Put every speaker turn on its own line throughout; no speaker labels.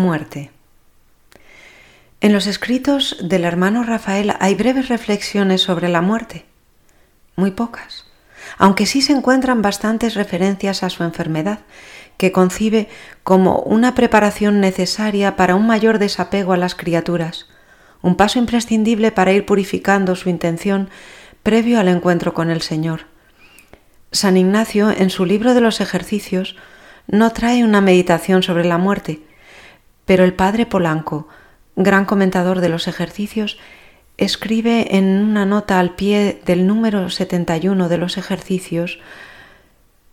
Muerte. En los escritos del hermano Rafael hay breves reflexiones sobre la muerte, muy pocas, aunque sí se encuentran bastantes referencias a su enfermedad, que concibe como una preparación necesaria para un mayor desapego a las criaturas, un paso imprescindible para ir purificando su intención previo al encuentro con el Señor. San Ignacio, en su libro de los ejercicios, no trae una meditación sobre la muerte, pero el padre Polanco, gran comentador de los ejercicios, escribe en una nota al pie del número 71 de los ejercicios,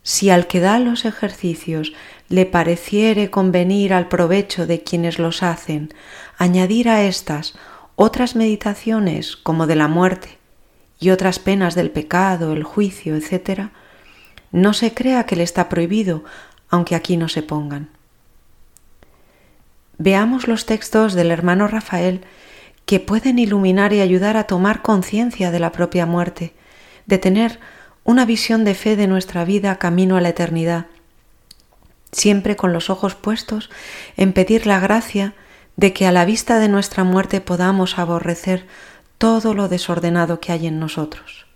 si al que da los ejercicios le pareciere convenir al provecho de quienes los hacen, añadir a éstas otras meditaciones como de la muerte y otras penas del pecado, el juicio, etc., no se crea que le está prohibido, aunque aquí no se pongan. Veamos los textos del hermano Rafael que pueden iluminar y ayudar a tomar conciencia de la propia muerte, de tener una visión de fe de nuestra vida camino a la eternidad, siempre con los ojos puestos en pedir la gracia de que a la vista de nuestra muerte podamos aborrecer todo lo desordenado que hay en nosotros.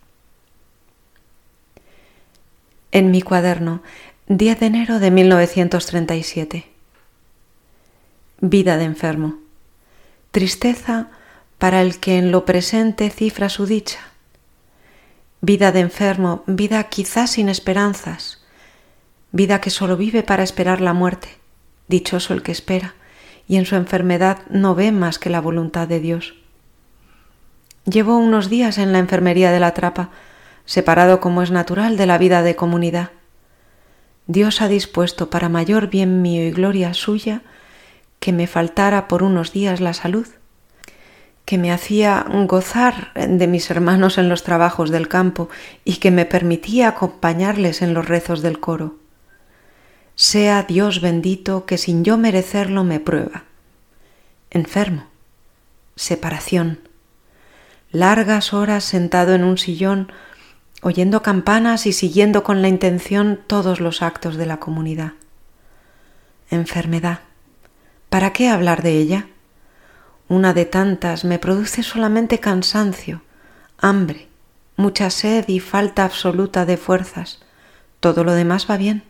En mi cuaderno, 10 de enero de 1937 vida de enfermo. Tristeza para el que en lo presente cifra su dicha. Vida de enfermo, vida quizás sin esperanzas, vida que solo vive para esperar la muerte. Dichoso el que espera, y en su enfermedad no ve más que la voluntad de Dios. Llevo unos días en la enfermería de la trapa, separado como es natural de la vida de comunidad. Dios ha dispuesto para mayor bien mío y gloria suya que me faltara por unos días la salud, que me hacía gozar de mis hermanos en los trabajos del campo y que me permitía acompañarles en los rezos del coro. Sea Dios bendito que sin yo merecerlo me prueba. Enfermo. Separación. Largas horas sentado en un sillón, oyendo campanas y siguiendo con la intención todos los actos de la comunidad. Enfermedad ¿Para qué hablar de ella? Una de tantas me produce solamente cansancio, hambre, mucha sed y falta absoluta de fuerzas. Todo lo demás va bien.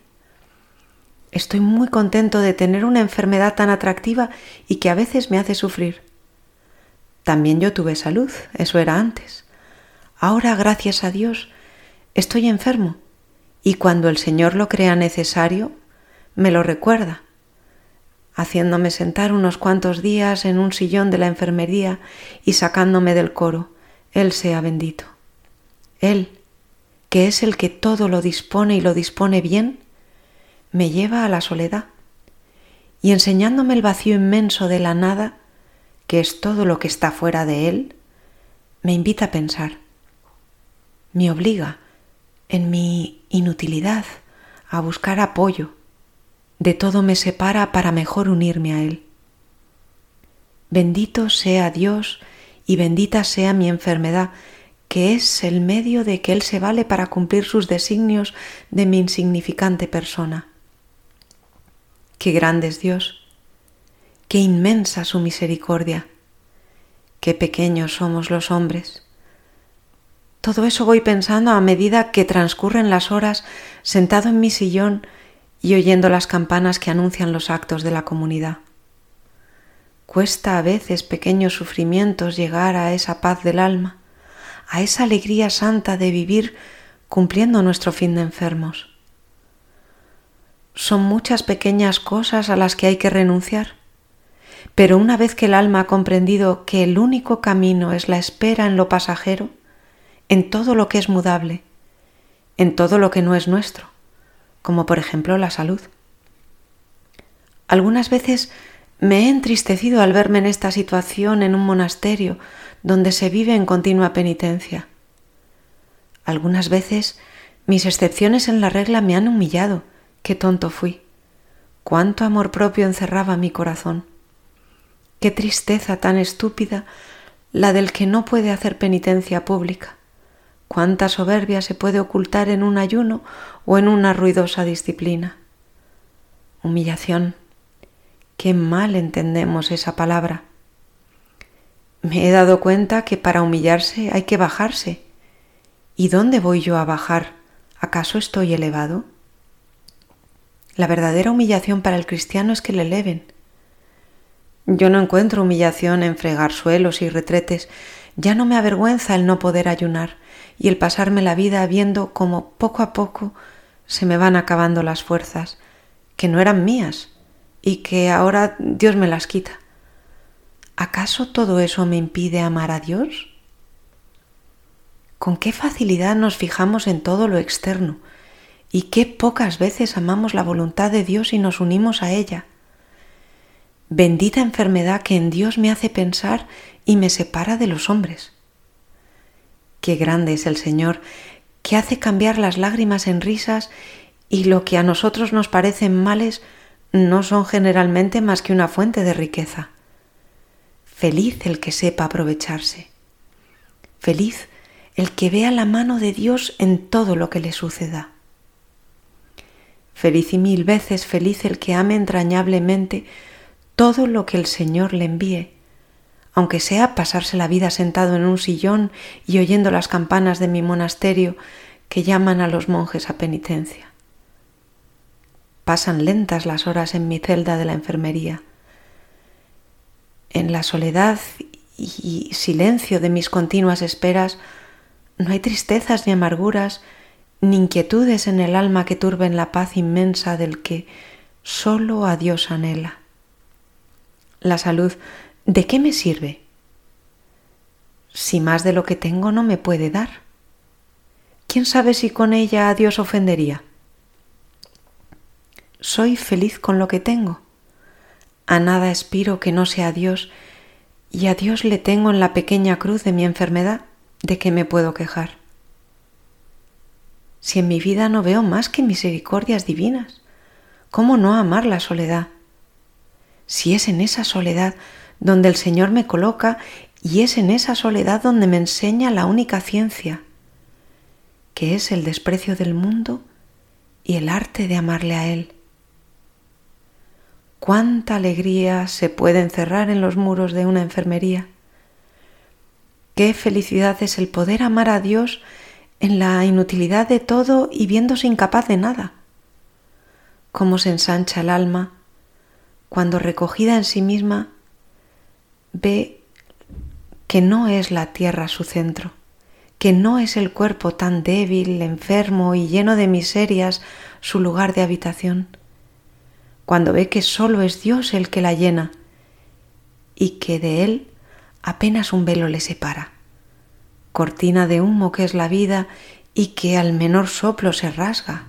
Estoy muy contento de tener una enfermedad tan atractiva y que a veces me hace sufrir. También yo tuve salud, eso era antes. Ahora, gracias a Dios, estoy enfermo y cuando el Señor lo crea necesario, me lo recuerda haciéndome sentar unos cuantos días en un sillón de la enfermería y sacándome del coro. Él sea bendito. Él, que es el que todo lo dispone y lo dispone bien, me lleva a la soledad y enseñándome el vacío inmenso de la nada, que es todo lo que está fuera de Él, me invita a pensar. Me obliga, en mi inutilidad, a buscar apoyo, de todo me separa para mejor unirme a Él. Bendito sea Dios y bendita sea mi enfermedad, que es el medio de que Él se vale para cumplir sus designios de mi insignificante persona. Qué grande es Dios, qué inmensa su misericordia, qué pequeños somos los hombres. Todo eso voy pensando a medida que transcurren las horas sentado en mi sillón y oyendo las campanas que anuncian los actos de la comunidad. Cuesta a veces pequeños sufrimientos llegar a esa paz del alma, a esa alegría santa de vivir cumpliendo nuestro fin de enfermos. Son muchas pequeñas cosas a las que hay que renunciar, pero una vez que el alma ha comprendido que el único camino es la espera en lo pasajero, en todo lo que es mudable, en todo lo que no es nuestro, como por ejemplo la salud. Algunas veces me he entristecido al verme en esta situación en un monasterio donde se vive en continua penitencia. Algunas veces mis excepciones en la regla me han humillado. Qué tonto fui. Cuánto amor propio encerraba mi corazón. Qué tristeza tan estúpida la del que no puede hacer penitencia pública cuánta soberbia se puede ocultar en un ayuno o en una ruidosa disciplina. Humillación. qué mal entendemos esa palabra. Me he dado cuenta que para humillarse hay que bajarse. ¿Y dónde voy yo a bajar? ¿Acaso estoy elevado? La verdadera humillación para el cristiano es que le eleven. Yo no encuentro humillación en fregar suelos y retretes, ya no me avergüenza el no poder ayunar y el pasarme la vida viendo cómo poco a poco se me van acabando las fuerzas, que no eran mías y que ahora Dios me las quita. ¿Acaso todo eso me impide amar a Dios? ¿Con qué facilidad nos fijamos en todo lo externo? y qué pocas veces amamos la voluntad de Dios y nos unimos a ella. Bendita enfermedad que en Dios me hace pensar y me separa de los hombres. Qué grande es el Señor, que hace cambiar las lágrimas en risas y lo que a nosotros nos parecen males no son generalmente más que una fuente de riqueza. Feliz el que sepa aprovecharse. Feliz el que vea la mano de Dios en todo lo que le suceda. Feliz y mil veces feliz el que ame entrañablemente todo lo que el Señor le envíe, aunque sea pasarse la vida sentado en un sillón y oyendo las campanas de mi monasterio que llaman a los monjes a penitencia. Pasan lentas las horas en mi celda de la enfermería. En la soledad y silencio de mis continuas esperas no hay tristezas ni amarguras, ni inquietudes en el alma que turben la paz inmensa del que solo a Dios anhela. La salud, ¿de qué me sirve? Si más de lo que tengo no me puede dar. ¿Quién sabe si con ella a Dios ofendería? Soy feliz con lo que tengo. A nada aspiro que no sea Dios, y a Dios le tengo en la pequeña cruz de mi enfermedad, ¿de qué me puedo quejar? si en mi vida no veo más que misericordias divinas? ¿Cómo no amar la soledad? Si es en esa soledad donde el Señor me coloca y es en esa soledad donde me enseña la única ciencia, que es el desprecio del mundo y el arte de amarle a Él. Cuánta alegría se puede encerrar en los muros de una enfermería. Qué felicidad es el poder amar a Dios en la inutilidad de todo y viéndose incapaz de nada. Cómo se ensancha el alma cuando recogida en sí misma ve que no es la tierra su centro, que no es el cuerpo tan débil, enfermo y lleno de miserias su lugar de habitación, cuando ve que solo es Dios el que la llena y que de él apenas un velo le separa cortina de humo que es la vida y que al menor soplo se rasga.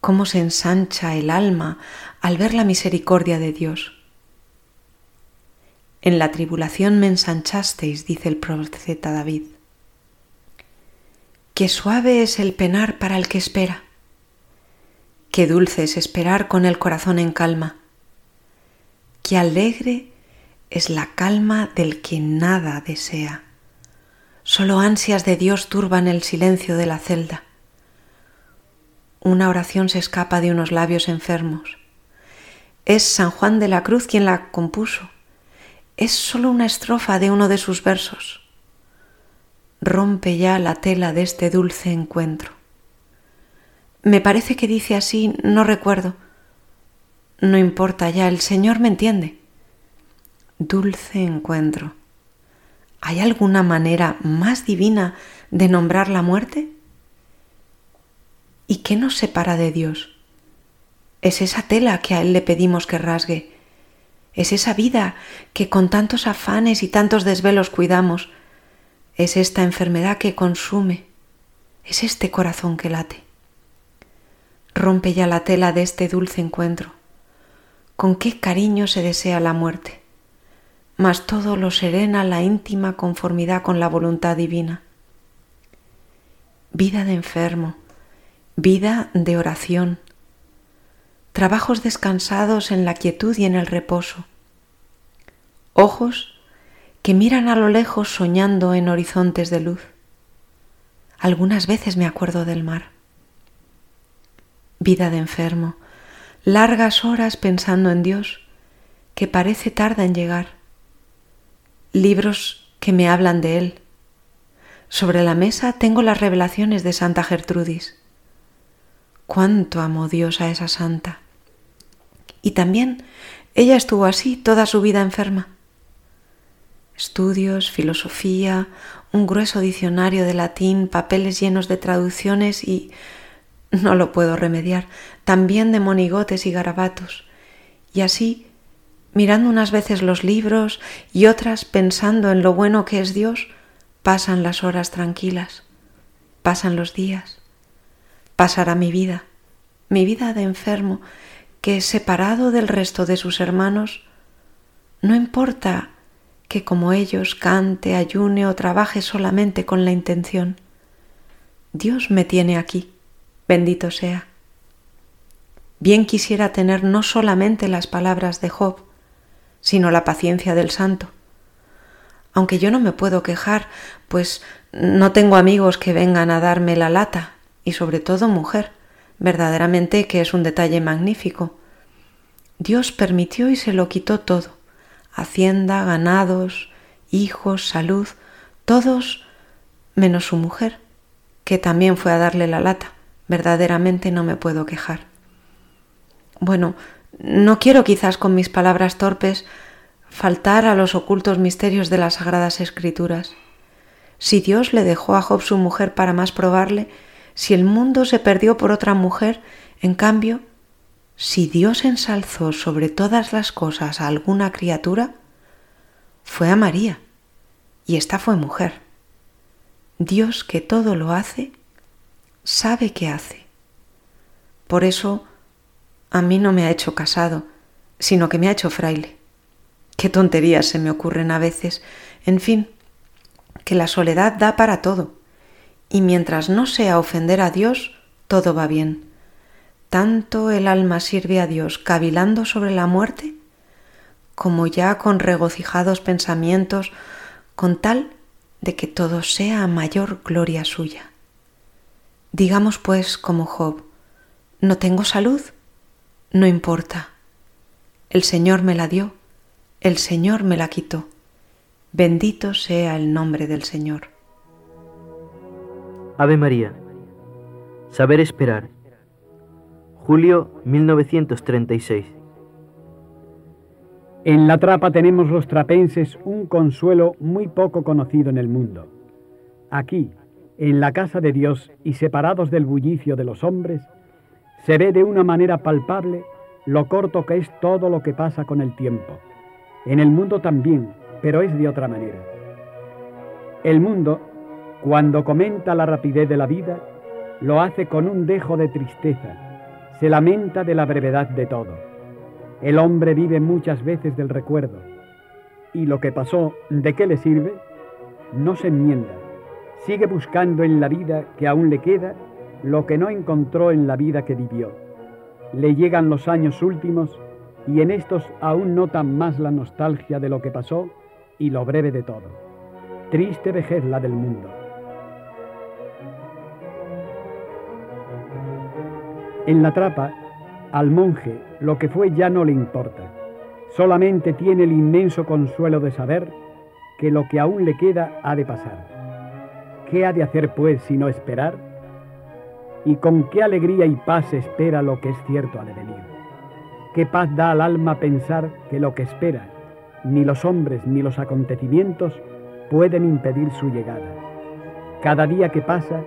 Cómo se ensancha el alma al ver la misericordia de Dios. En la tribulación me ensanchasteis, dice el profeta David. Qué suave es el penar para el que espera. Qué dulce es esperar con el corazón en calma. Qué alegre es la calma del que nada desea. Solo ansias de Dios turban el silencio de la celda. Una oración se escapa de unos labios enfermos. Es San Juan de la Cruz quien la compuso. Es solo una estrofa de uno de sus versos. Rompe ya la tela de este dulce encuentro. Me parece que dice así, no recuerdo. No importa ya, el Señor me entiende. Dulce encuentro. ¿Hay alguna manera más divina de nombrar la muerte? ¿Y qué nos separa de Dios? Es esa tela que a Él le pedimos que rasgue. Es esa vida que con tantos afanes y tantos desvelos cuidamos. Es esta enfermedad que consume. Es este corazón que late. Rompe ya la tela de este dulce encuentro. Con qué cariño se desea la muerte mas todo lo serena la íntima conformidad con la voluntad divina. Vida de enfermo, vida de oración, trabajos descansados en la quietud y en el reposo, ojos que miran a lo lejos soñando en horizontes de luz. Algunas veces me acuerdo del mar. Vida de enfermo, largas horas pensando en Dios, que parece tarda en llegar, libros que me hablan de Él. Sobre la mesa tengo las revelaciones de Santa Gertrudis. Cuánto amó Dios a esa santa. Y también ella estuvo así toda su vida enferma. Estudios, filosofía, un grueso diccionario de latín, papeles llenos de traducciones y no lo puedo remediar, también de monigotes y garabatos. Y así, mirando unas veces los libros y otras pensando en lo bueno que es Dios, pasan las horas tranquilas, pasan los días, pasará mi vida, mi vida de enfermo, que separado del resto de sus hermanos, no importa que como ellos cante, ayune o trabaje solamente con la intención. Dios me tiene aquí bendito sea. Bien quisiera tener no solamente las palabras de Job, sino la paciencia del santo. Aunque yo no me puedo quejar, pues no tengo amigos que vengan a darme la lata, y sobre todo mujer, verdaderamente que es un detalle magnífico. Dios permitió y se lo quitó todo, hacienda, ganados, hijos, salud, todos menos su mujer, que también fue a darle la lata verdaderamente no me puedo quejar. Bueno, no quiero quizás con mis palabras torpes faltar a los ocultos misterios de las sagradas escrituras. Si Dios le dejó a Job su mujer para más probarle, si el mundo se perdió por otra mujer, en cambio, si Dios ensalzó sobre todas las cosas a alguna criatura, fue a María, y esta fue mujer. Dios que todo lo hace, sabe qué hace. Por eso a mí no me ha hecho casado, sino que me ha hecho fraile. Qué tonterías se me ocurren a veces. En fin, que la soledad da para todo, y mientras no sea ofender a Dios, todo va bien. Tanto el alma sirve a Dios cavilando sobre la muerte, como ya con regocijados pensamientos, con tal de que todo sea mayor gloria suya. Digamos pues como Job, no tengo salud, no importa. El Señor me la dio, el Señor me la quitó. Bendito sea el nombre del Señor.
Ave María. Saber esperar. Julio 1936.
En la trapa tenemos los trapenses un consuelo muy poco conocido en el mundo. Aquí, en la casa de Dios y separados del bullicio de los hombres, se ve de una manera palpable lo corto que es todo lo que pasa con el tiempo. En el mundo también, pero es de otra manera. El mundo, cuando comenta la rapidez de la vida, lo hace con un dejo de tristeza, se lamenta de la brevedad de todo. El hombre vive muchas veces del recuerdo, y lo que pasó, ¿de qué le sirve? No se enmienda sigue buscando en la vida que aún le queda lo que no encontró en la vida que vivió. Le llegan los años últimos y en estos aún notan más la nostalgia de lo que pasó y lo breve de todo. Triste vejez la del mundo. En la trapa, al monje lo que fue ya no le importa. Solamente tiene el inmenso consuelo de saber que lo que aún le queda ha de pasar. ¿Qué ha de hacer pues sino esperar? ¿Y con qué alegría y paz espera lo que es cierto ha de venir? ¿Qué paz da al alma pensar que lo que espera, ni los hombres ni los acontecimientos pueden impedir su llegada? Cada día que pasa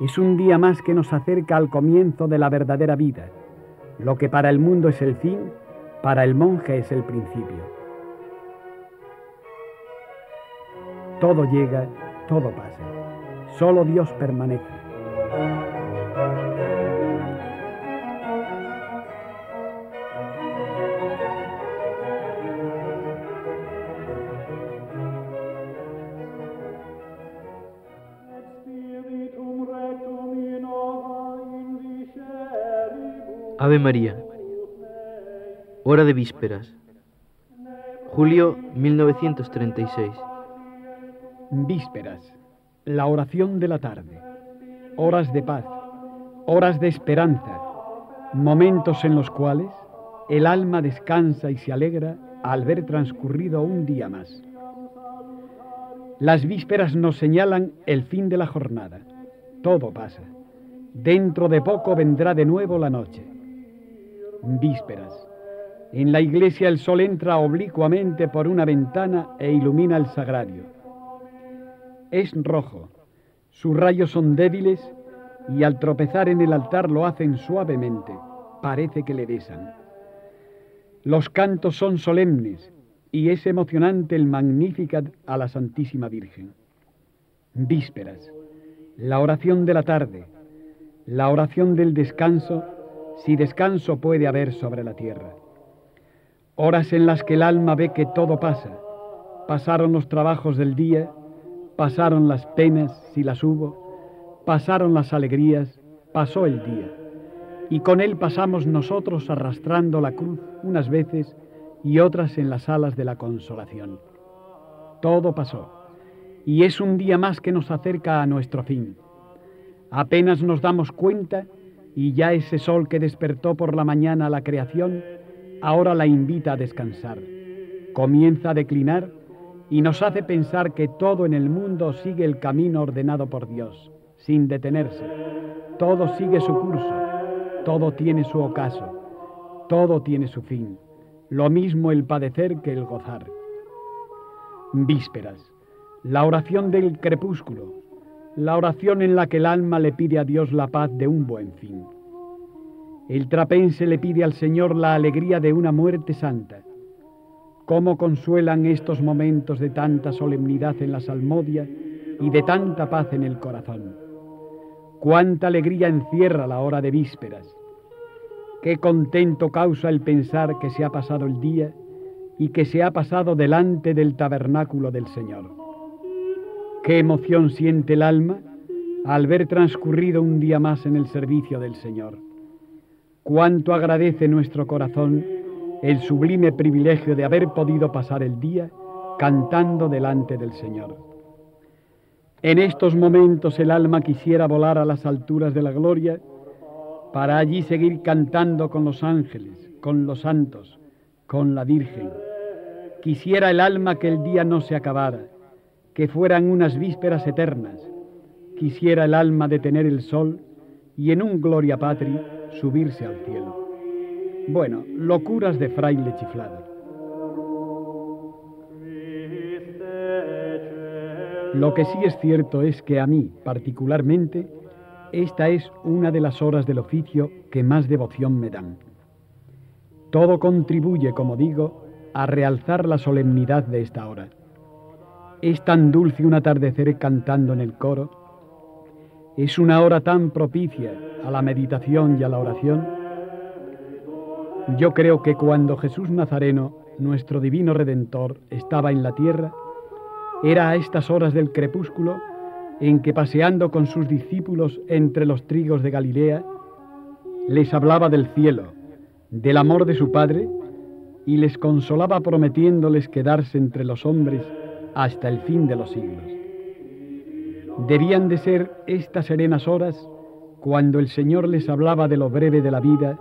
es un día más que nos acerca al comienzo de la verdadera vida. Lo que para el mundo es el fin, para el monje es el principio. Todo llega, todo pasa. Solo Dios permanece.
Ave María. Hora de vísperas. Julio 1936.
Vísperas la oración de la tarde, horas de paz, horas de esperanza, momentos en los cuales el alma descansa y se alegra al ver transcurrido un día más. Las vísperas nos señalan el fin de la jornada. Todo pasa. Dentro de poco vendrá de nuevo la noche. Vísperas. En la iglesia el sol entra oblicuamente por una ventana e ilumina el sagrario. Es rojo. Sus rayos son débiles y al tropezar en el altar lo hacen suavemente. Parece que le besan. Los cantos son solemnes y es emocionante el Magnificat a la Santísima Virgen. Vísperas, la oración de la tarde, la oración del descanso, si descanso puede haber sobre la tierra. Horas en las que el alma ve que todo pasa. Pasaron los trabajos del día, pasaron las penas, si las hubo, pasaron las alegrías, pasó el día y con él pasamos nosotros arrastrando la cruz unas veces y otras en las alas de la consolación. Todo pasó, y es un día más que nos acerca a nuestro fin. Apenas nos damos cuenta y ya ese sol que despertó por la mañana la creación, ahora la invita a descansar. Comienza a declinar y nos hace pensar que todo en el mundo sigue el camino ordenado por Dios, sin detenerse. Todo sigue su curso todo tiene su ocaso, todo tiene su fin, lo mismo el padecer que el gozar. Vísperas, la oración del crepúsculo, la oración en la que el alma le pide a Dios la paz de un buen fin. El trapense le pide al Señor la alegría de una muerte santa. ¿Cómo consuelan estos momentos de tanta solemnidad en la salmodia y de tanta paz en el corazón? Cuánta alegría encierra la hora de vísperas. Qué contento causa el pensar que se ha pasado el día y que se ha pasado delante del tabernáculo del Señor. Qué emoción siente el alma al ver transcurrido un día más en el servicio del Señor. Cuánto agradece nuestro corazón el sublime privilegio de haber podido pasar el día cantando delante del Señor. En estos momentos el alma quisiera volar a las alturas de la gloria para allí seguir cantando con los ángeles, con los santos, con la Virgen. Quisiera el alma que el día no se acabara, que fueran unas vísperas eternas. Quisiera el alma detener el sol y en un gloria patri subirse al cielo. Bueno, locuras de fraile chiflado. Lo que sí es cierto es que a mí, particularmente, esta es una de las horas del oficio que más devoción me dan. Todo contribuye, como digo, a realzar la solemnidad de esta hora. Es tan dulce un atardecer cantando en el coro. Es una hora tan propicia a la meditación y a la oración. Yo creo que cuando Jesús Nazareno, nuestro divino Redentor, estaba en la tierra, era a estas horas del crepúsculo en que paseando con sus discípulos entre los trigos de Galilea, les hablaba del cielo, del amor de su Padre, y les consolaba prometiéndoles quedarse entre los hombres hasta el fin de los siglos. Debían de ser estas serenas horas cuando el Señor les hablaba de lo breve de la vida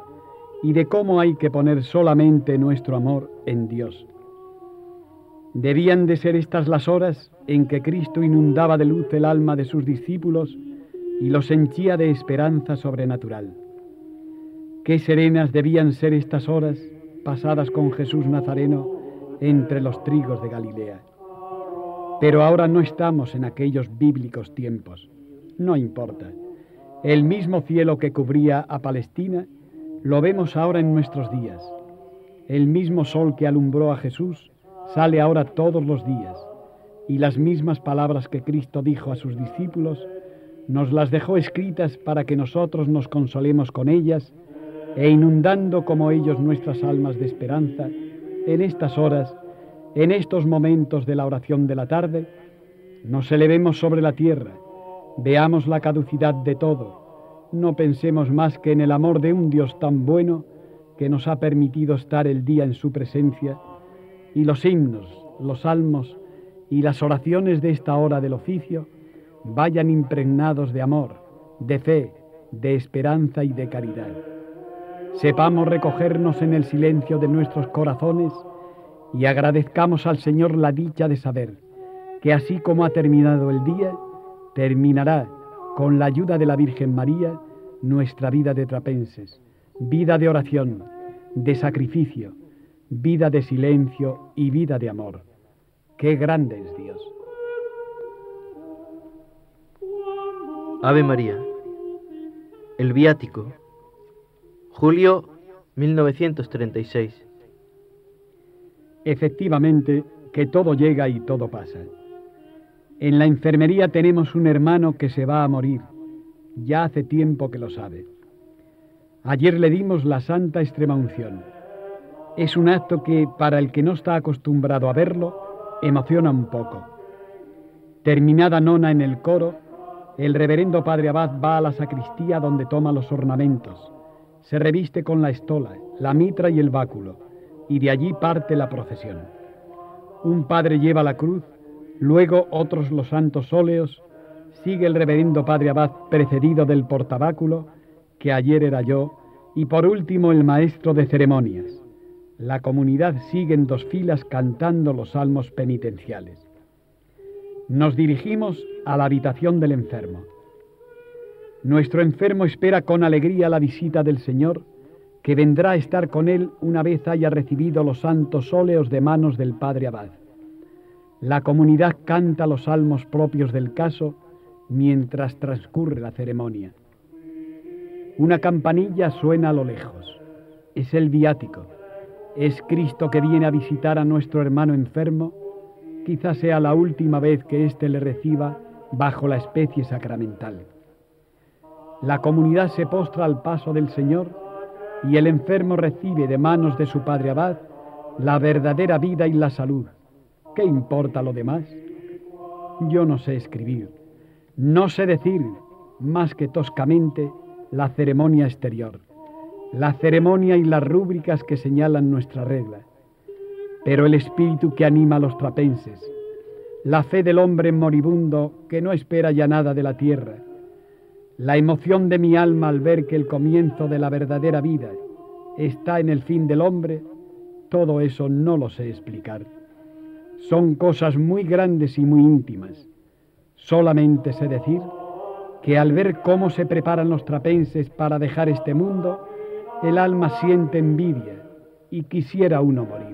y de cómo hay que poner solamente nuestro amor en Dios. Debían de ser estas las horas en que Cristo inundaba de luz el alma de sus discípulos y los henchía de esperanza sobrenatural. Qué serenas debían ser estas horas pasadas con Jesús Nazareno entre los trigos de Galilea. Pero ahora no estamos en aquellos bíblicos tiempos. No importa. El mismo cielo que cubría a Palestina lo vemos ahora en nuestros días. El mismo sol que alumbró a Jesús sale ahora todos los días y las mismas palabras que Cristo dijo a sus discípulos nos las dejó escritas para que nosotros nos consolemos con ellas e inundando como ellos nuestras almas de esperanza en estas horas, en estos momentos de la oración de la tarde, nos elevemos sobre la tierra, veamos la caducidad de todo, no pensemos más que en el amor de un Dios tan bueno que nos ha permitido estar el día en su presencia y los himnos, los salmos y las oraciones de esta hora del oficio vayan impregnados de amor, de fe, de esperanza y de caridad. sepamos recogernos en el silencio de nuestros corazones y agradezcamos al Señor la dicha de saber que así como ha terminado el día, terminará con la ayuda de la Virgen María nuestra vida de trapenses, vida de oración, de sacrificio, vida de silencio y vida de amor. Qué grande es Dios.
Ave María. El viático. Julio 1936.
Efectivamente, que todo llega y todo pasa. En la enfermería tenemos un hermano que se va a morir. Ya hace tiempo que lo sabe. Ayer le dimos la santa extremaunción. Es un acto que, para el que no está acostumbrado a verlo, emociona un poco. Terminada nona en el coro, el reverendo padre Abad va a la sacristía donde toma los ornamentos. Se reviste con la estola, la mitra y el báculo, y de allí parte la procesión. Un padre lleva la cruz, luego otros los santos óleos, sigue el reverendo padre Abad precedido del portabáculo, que ayer era yo, y por último el maestro de ceremonias. La comunidad sigue en dos filas cantando los salmos penitenciales. Nos dirigimos a la habitación del enfermo. Nuestro enfermo espera con alegría la visita del Señor, que vendrá a estar con él una vez haya recibido los santos óleos de manos del Padre Abad. La comunidad canta los salmos propios del caso mientras transcurre la ceremonia. Una campanilla suena a lo lejos. Es el viático. Es Cristo que viene a visitar a nuestro hermano enfermo quizás sea la última vez que éste le reciba bajo la especie sacramental. La comunidad se postra al paso del Señor y el enfermo recibe de manos de su Padre Abad la verdadera vida y la salud. ¿Qué importa lo demás? Yo no sé escribir, no sé decir más que toscamente la ceremonia exterior, la ceremonia y las rúbricas que señalan nuestra regla pero el espíritu que anima a los trapenses, la fe del hombre moribundo que no espera ya nada de la tierra, la emoción de mi alma al ver que el comienzo de la verdadera vida está en el fin del hombre, todo eso no lo sé explicar. Son cosas muy grandes y muy íntimas. Solamente sé decir que al ver cómo se preparan los trapenses para dejar este mundo, el alma siente envidia y quisiera uno morir.